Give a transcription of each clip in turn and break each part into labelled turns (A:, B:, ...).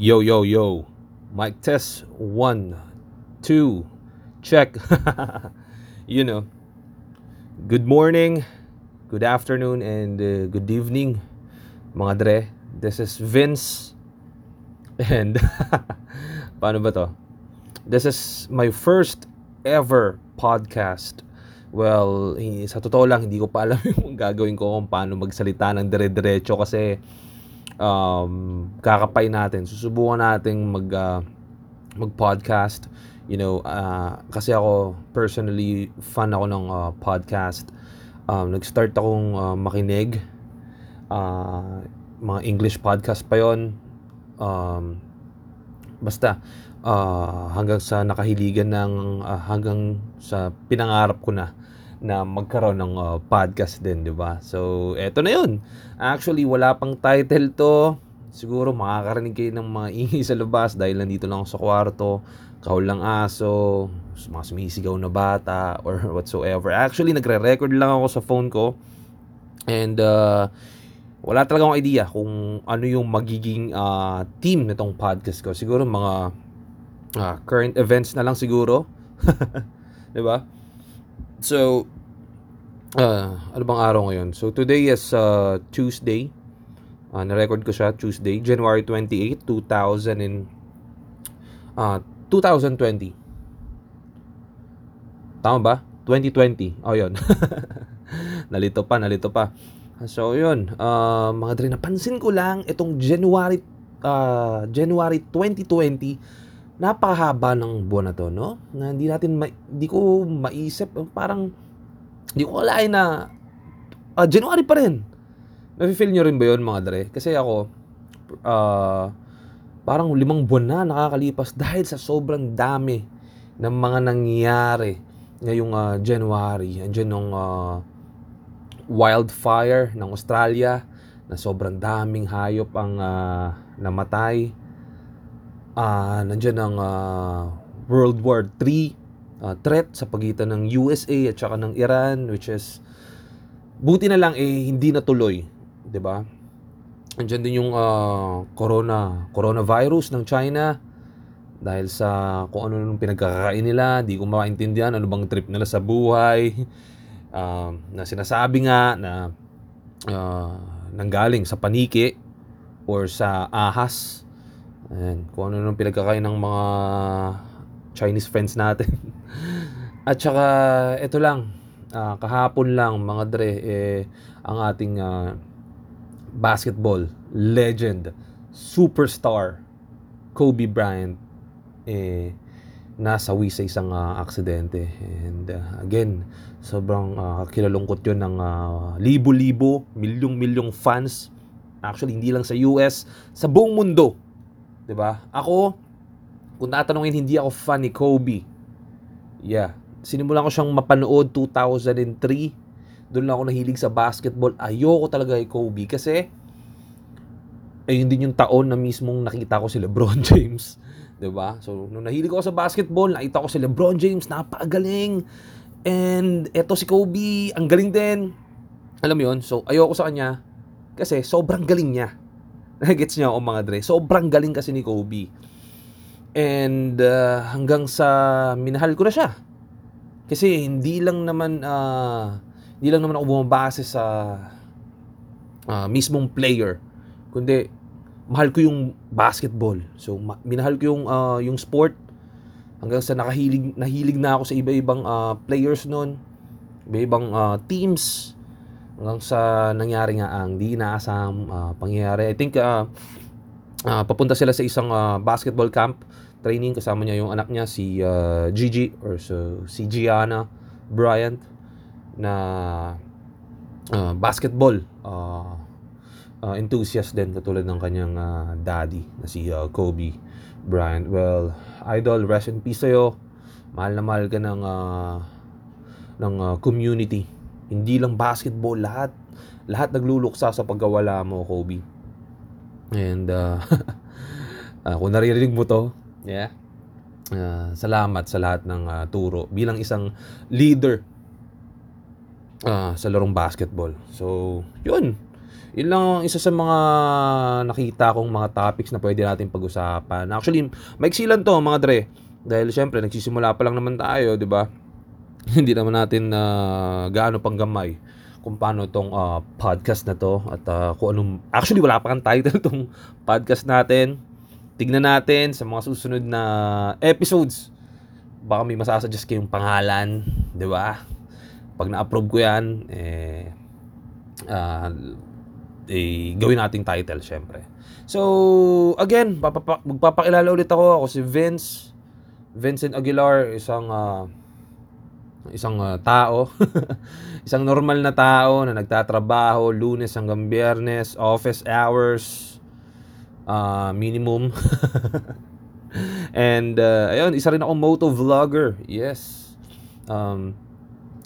A: Yo, yo, yo. Mic test. One, two, check. you know. Good morning, good afternoon, and uh, good evening, mga dre. This is Vince. And, paano ba to? This is my first ever podcast. Well, sa totoo lang, hindi ko pa alam yung gagawin ko kung paano magsalita ng dire-diretso kasi um, kakapay natin. Susubukan nating mag uh, mag-podcast. You know, uh, kasi ako personally fan ako ng uh, podcast. Um, nag-start akong uh, makinig. Uh, mga English podcast pa yon. Um, basta uh, hanggang sa nakahiligan ng uh, hanggang sa pinangarap ko na na magkaroon ng uh, podcast din, 'di ba? So, eto na 'yun. Actually, wala pang title 'to. Siguro makakarinig kayo ng mga ingay sa labas dahil nandito lang ako sa kwarto, kahol lang aso, mga sumisigaw na bata or whatsoever. Actually, nagre-record lang ako sa phone ko. And uh, wala talaga akong idea kung ano yung magiging uh, team nitong podcast ko. Siguro mga uh, current events na lang siguro. 'Di ba? So, uh, ano bang araw ngayon? So, today is uh, Tuesday. Uh, na-record ko siya Tuesday, January 28, 2000 and, uh, 2020. Tama ba? 2020. Oh, yun. nalito pa, nalito pa. So, yun. Uh, mga dre, napansin ko lang itong January, uh, January 2020 napakahaba ng buwan na to, no? Na hindi natin, ma- hindi ko maisip, parang, hindi ko kalain na, uh, January pa rin. Nafe-feel nyo rin ba yun, mga dre? Kasi ako, uh, parang limang buwan na nakakalipas dahil sa sobrang dami ng mga nangyayari ngayong uh, January. Andiyan nung uh, wildfire ng Australia na sobrang daming hayop ang uh, namatay uh, nandiyan ang uh, World War 3 uh, threat sa pagitan ng USA at saka ng Iran which is buti na lang eh hindi natuloy, 'di ba? Andiyan din yung uh, corona coronavirus ng China dahil sa kung ano nung pinagkakain nila, di ko maintindihan ano bang trip nila sa buhay. Uh, na sinasabi nga na uh, nanggaling sa paniki or sa ahas Ayan, kung ano nung pinagkakain ng mga Chinese friends natin. At saka, ito lang, uh, kahapon lang mga dre, eh, ang ating uh, basketball legend, superstar, Kobe Bryant, eh, nasawi sa isang uh, aksidente. And uh, again, sobrang uh, kilalungkot yun ng uh, libo-libo, milyong-milyong fans. Actually, hindi lang sa US, sa buong mundo 'Di ba? Ako, kung tatanungin, hindi ako fan ni Kobe. Yeah. Sinimulan ko siyang mapanood 2003. Doon lang ako nahilig sa basketball. Ayoko talaga kay Kobe kasi ayun din yung taon na mismong nakita ko si LeBron James. 'di ba? So, nung nahilig ako sa basketball, nakita ko si LeBron James, napakagaling. And eto si Kobe, ang galing din. Alam mo 'yon? So, ayoko sa kanya kasi sobrang galing niya. Gets niya ako mga Dre. Sobrang galing kasi ni Kobe. And uh, hanggang sa minahal ko na siya. Kasi hindi lang naman uh, hindi lang naman ako bumabase sa uh, mismong player, kundi mahal ko yung basketball. So minahal ko yung uh, yung sport hanggang sa nakahilig nahilig na ako sa iba-ibang uh, players noon, iba-ibang uh, teams hanggang sa nangyari nga ang di inaasahang uh, pangyayari. I think uh, uh, papunta sila sa isang uh, basketball camp training kasama niya yung anak niya si uh, Gigi or so, si Gianna Bryant na uh, basketball uh, uh, enthusiast din katulad ng kanyang uh, daddy na si uh, Kobe Bryant. Well, idol, rest in peace sa'yo. Mahal na mahal ka ng uh, ng uh, community hindi lang basketball, lahat. Lahat nagluluksa sa pagkawala mo, Kobe. And uh, uh, kung naririnig mo to, yeah. Uh, salamat sa lahat ng uh, turo bilang isang leader uh, sa larong basketball. So, yun. Yun lang ang isa sa mga nakita kong mga topics na pwede natin pag-usapan. Actually, maiksi lang to mga dre. Dahil syempre, nagsisimula pa lang naman tayo, di ba? Hindi naman natin uh, gaano pang gamay kung paano tong uh, podcast na to at uh, kung anong actually wala pa kang title tong podcast natin. Tignan natin sa mga susunod na episodes. Baka may masasuggest kayong pangalan di ba? Pag na-approve ko yan eh uh, eh, gawin nating title syempre. So again magpapakilala ulit ako. Ako si Vince. Vincent Aguilar isang uh, isang uh, tao, isang normal na tao na nagtatrabaho lunes hanggang biyernes, office hours, uh, minimum. And uh, ayun, isa rin ako moto vlogger. Yes. Um,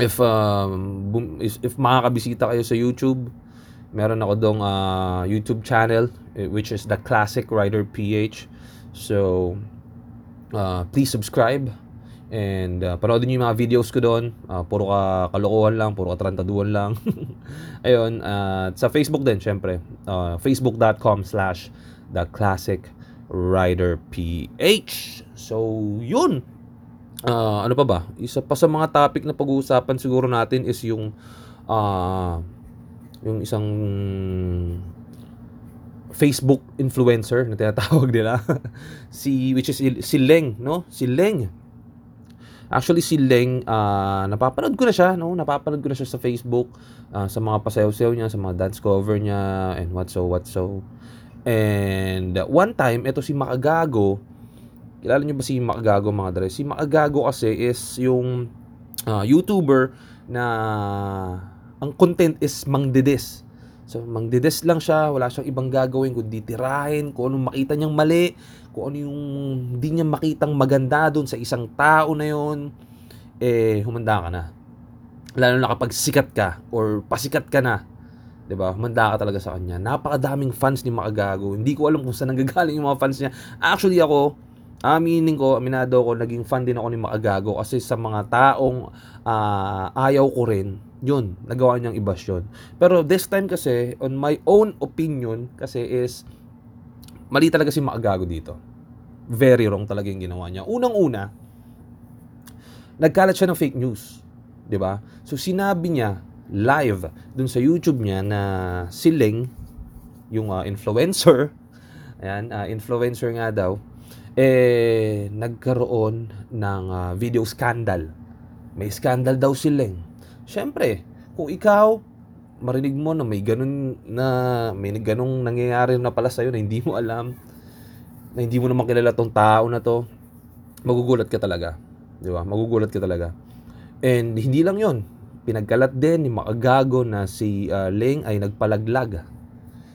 A: if um, if, if makakabisita kayo sa YouTube, meron ako dong uh, YouTube channel eh, which is the Classic Rider PH. So uh, please subscribe And uh, panoodin niyo yung mga videos ko doon. Uh, puro ka kalokohan lang, puro ka tarantaduan lang. Ayun, uh, sa Facebook din, syempre. Uh, Facebook.com slash The Classic Rider PH. So, yun. Uh, ano pa ba? Isa pa sa mga topic na pag-uusapan siguro natin is yung uh, yung isang Facebook influencer na tinatawag nila. si which is si Leng, no? Si Leng Actually, si Leng, uh, napapanood ko na siya, no? Napapanood ko na siya sa Facebook, uh, sa mga pasayaw-sayaw niya, sa mga dance cover niya, and what so, what so. And uh, one time, ito si Makagago, kilala niyo ba si Makagago mga dre? Si Makagago kasi is yung uh, YouTuber na ang content is mangdidis. So, mangdides lang siya, wala siyang ibang gagawin kundi tirahin, kung anong makita niyang mali, kung ano yung hindi niya makitang maganda doon sa isang tao na yon eh, humanda ka na. Lalo na kapag sikat ka or pasikat ka na, 'di ba? Humanda ka talaga sa kanya. Napakadaming fans ni Makagago. Hindi ko alam kung saan nanggagaling yung mga fans niya. Actually ako, aminin ko, aminado ko, naging fan din ako ni Makagago kasi sa mga taong uh, ayaw ko rin yun, nagawa niyang ibas yun. Pero this time kasi, on my own opinion, kasi is, mali talaga si Makagago dito. Very wrong talaga yung ginawa niya. Unang-una, nagkalat siya ng fake news. ba? So sinabi niya live dun sa YouTube niya na si Leng, yung uh, influencer, ayan, uh, influencer nga daw, eh nagkaroon ng uh, video scandal. May scandal daw si Leng Siyempre, kung ikaw, marinig mo na may ganun na may ganung nangyayari na pala sa'yo na hindi mo alam, na hindi mo na makilala tong tao na to, magugulat ka talaga. Di ba? Magugulat ka talaga. And hindi lang yon pinagkalat din ni Makagago na si uh, Leng ay nagpalaglag.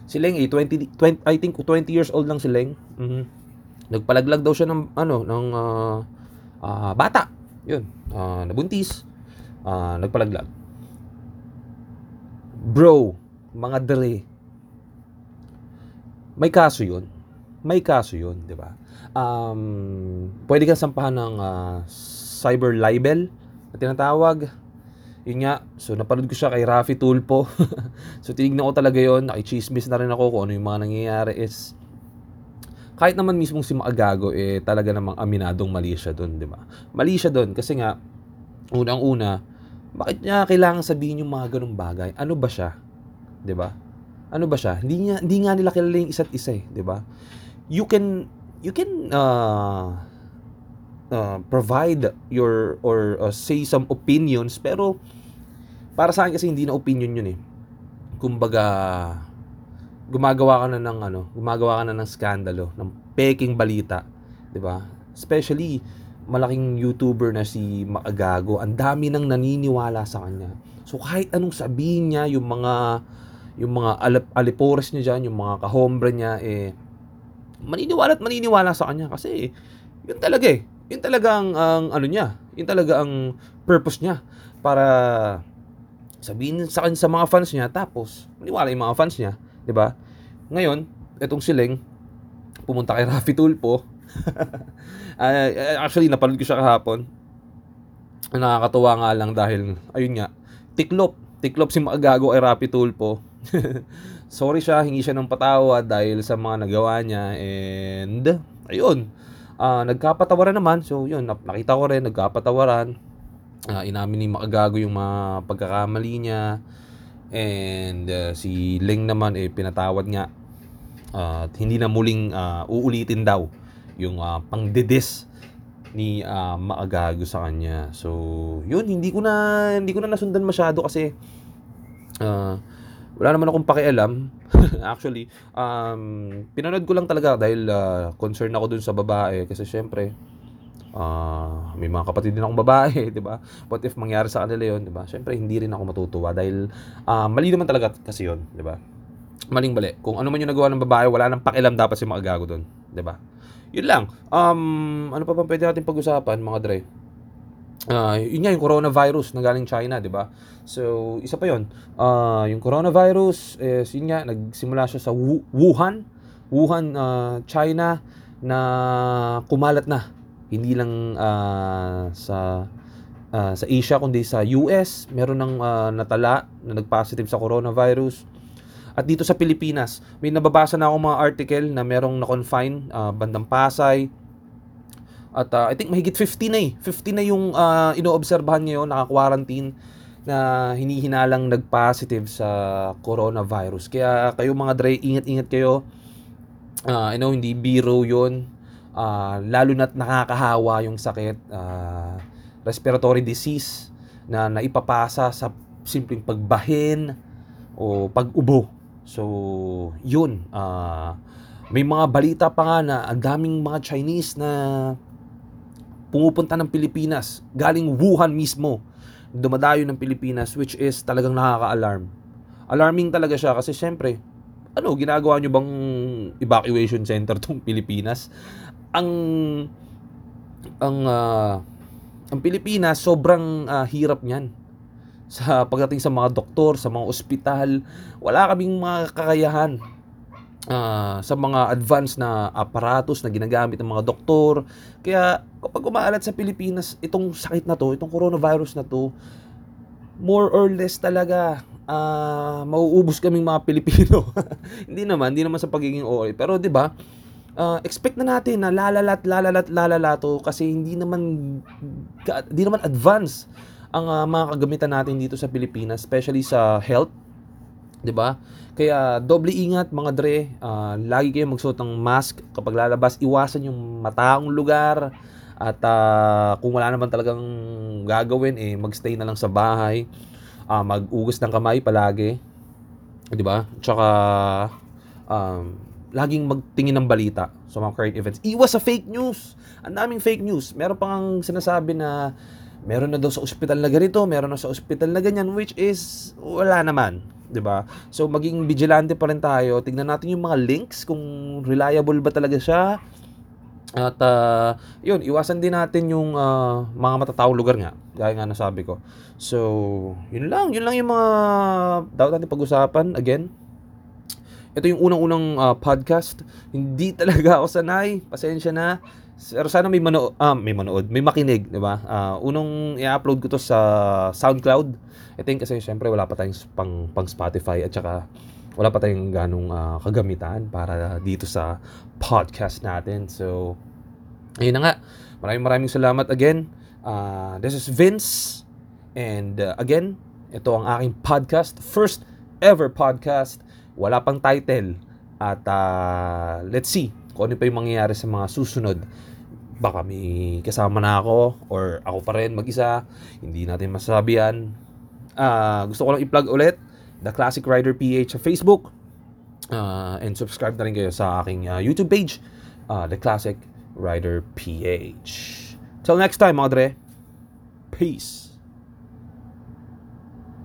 A: Si Leng ay 20, 20 I think 20 years old lang si Leng. Mm-hmm. Nagpalaglag daw siya ng ano ng uh, uh, bata. 'Yun. Uh, nabuntis uh, nagpalaglag. Bro, mga dre, may kaso yun. May kaso yun, di ba? Um, pwede kang sampahan ng uh, cyber libel na tinatawag. Yun nga, so napanood ko siya kay Rafi Tulpo. so tinignan ko talaga yon nakichismis na rin ako kung ano yung mga nangyayari is kahit naman mismong si Maagago eh talaga namang aminadong mali siya doon, di ba? Mali siya doon kasi nga unang-una bakit niya kailangan sabihin yung mga ganung bagay? Ano ba siya? 'Di ba? Ano ba siya? Hindi niya hindi nga nila kilala yung isa't isa, eh, 'di ba? You can you can uh, uh, provide your or uh, say some opinions pero para sa akin kasi hindi na opinion yun eh. Kumbaga gumagawa ka na ng ano, gumagawa ka na ng skandalo, ng peking balita, 'di ba? Especially malaking YouTuber na si Maagago, ang dami nang naniniwala sa kanya. So kahit anong sabihin niya, yung mga yung mga alip, alipores niya diyan, yung mga kahombre niya eh maniniwala at maniniwala sa kanya kasi yun talaga eh. Yun talaga ang, ang ano niya, yun talaga ang purpose niya para sabihin sa kanya sa mga fans niya tapos maniwala yung mga fans niya, 'di ba? Ngayon, etong siling pumunta kay Rafi Tulpo uh, actually, napanood ko siya kahapon. Nakakatuwa nga lang dahil, ayun nga, tiklop. Tiklop si Magago ay Rapi Tulpo. sorry siya, hingi siya ng patawad dahil sa mga nagawa niya and ayun, uh, nagkapatawaran naman. So yun, nakita ko rin nagkapatawaran. Uh, inamin ni Makagago yung mga pagkakamali niya. And uh, si Ling naman eh pinatawad nga. Uh, hindi na muling uh, uulitin daw yung uh, pangdedis ni uh, Maagago sa kanya. So, yun hindi ko na hindi ko na nasundan masyado kasi uh, wala naman akong pakialam. Actually, um, pinanood ko lang talaga dahil uh, concern ako dun sa babae kasi syempre uh, may mga kapatid din akong babae, 'di ba? What if mangyari sa kanila 'yon, 'di ba? Syempre hindi rin ako matutuwa dahil uh, mali naman talaga kasi 'yon, 'di ba? Maling mali. Kung ano man yung nagawa ng babae, wala nang pakialam dapat si makagago doon, ba? Yun lang. Um, ano pa ba pwede natin pag-usapan, mga dre? Uh, yun nga, yung coronavirus na galing China, di ba? So, isa pa yun. Uh, yung coronavirus, is, yun nga, nagsimula siya sa Wuhan, Wuhan, uh, China, na kumalat na hindi lang uh, sa uh, sa Asia kundi sa US meron ng uh, natala na nagpositive sa coronavirus at dito sa Pilipinas may nababasa na ako mga article na merong na-confine uh, bandang Pasay. At uh, I think mahigit 50 na eh. 50 na yung uh, inoobserbahan ngayon naka-quarantine na hinihinalang nag-positive sa coronavirus. Kaya kayo mga dre ingat-ingat kayo. Uh, I know hindi biro yon uh, lalo na't nakakahawa yung sakit, uh, respiratory disease na naipapasa sa simpleng pagbahin o pag-ubo. So, yun. Uh, may mga balita pa nga na ang daming mga Chinese na pumupunta ng Pilipinas, galing Wuhan mismo, dumadayo ng Pilipinas, which is talagang nakaka-alarm. Alarming talaga siya kasi syempre, ano, ginagawa nyo bang evacuation center tong Pilipinas? ang ang uh, ang Pilipinas sobrang uh, hirap niyan sa pagdating sa mga doktor, sa mga ospital, wala kaming mga kakayahan uh, sa mga advanced na aparatos na ginagamit ng mga doktor. Kaya kapag umaalat sa Pilipinas itong sakit na to, itong coronavirus na to, more or less talaga uh, mauubos kaming mga Pilipino. hindi naman, hindi naman sa pagiging OA. Pero 'di ba? uh, expect na natin na lalalat, lalalat, lalala to kasi hindi naman hindi naman advance ang uh, mga kagamitan natin dito sa Pilipinas, especially sa health. 'Di ba? Kaya doble ingat mga dre, uh, lagi kayong magsuot ng mask kapag lalabas, iwasan yung mataong lugar at uh, kung wala naman talagang gagawin eh magstay na lang sa bahay. Uh, mag-ugos ng kamay palagi. 'Di ba? Tsaka um, laging magtingin ng balita sa mga current events. Iwas sa fake news. Ang daming fake news. Meron pang sinasabi na meron na daw sa ospital na ganito, meron na sa ospital na ganyan, which is wala naman. 'di ba? So maging vigilante pa rin tayo. Tingnan natin yung mga links kung reliable ba talaga siya. At uh, yun, iwasan din natin yung uh, mga matataong lugar nga, gaya nga nasabi ko. So, yun lang, yun lang yung mga dapat natin pag-usapan. Again, ito yung unang-unang uh, podcast. Hindi talaga ako sanay. Pasensya na. Pero sana may manood, ah, may manood, may makinig, di ba? Uh, unang i-upload ko to sa SoundCloud. I think kasi syempre wala pa tayong pang, pang Spotify at saka wala pa tayong ganong uh, kagamitan para dito sa podcast natin. So, ayun na nga. Maraming maraming salamat again. Uh, this is Vince. And uh, again, ito ang aking podcast. First ever podcast wala pang title. At uh, let's see kung ano pa yung mangyayari sa mga susunod. Baka may kasama na ako or ako pa rin mag-isa. Hindi natin masasabi yan. Uh, gusto ko lang i-plug ulit The Classic Rider PH sa Facebook. Uh, and subscribe na rin kayo sa aking uh, YouTube page, uh, The Classic Rider PH. Till next time, mga dre. Peace.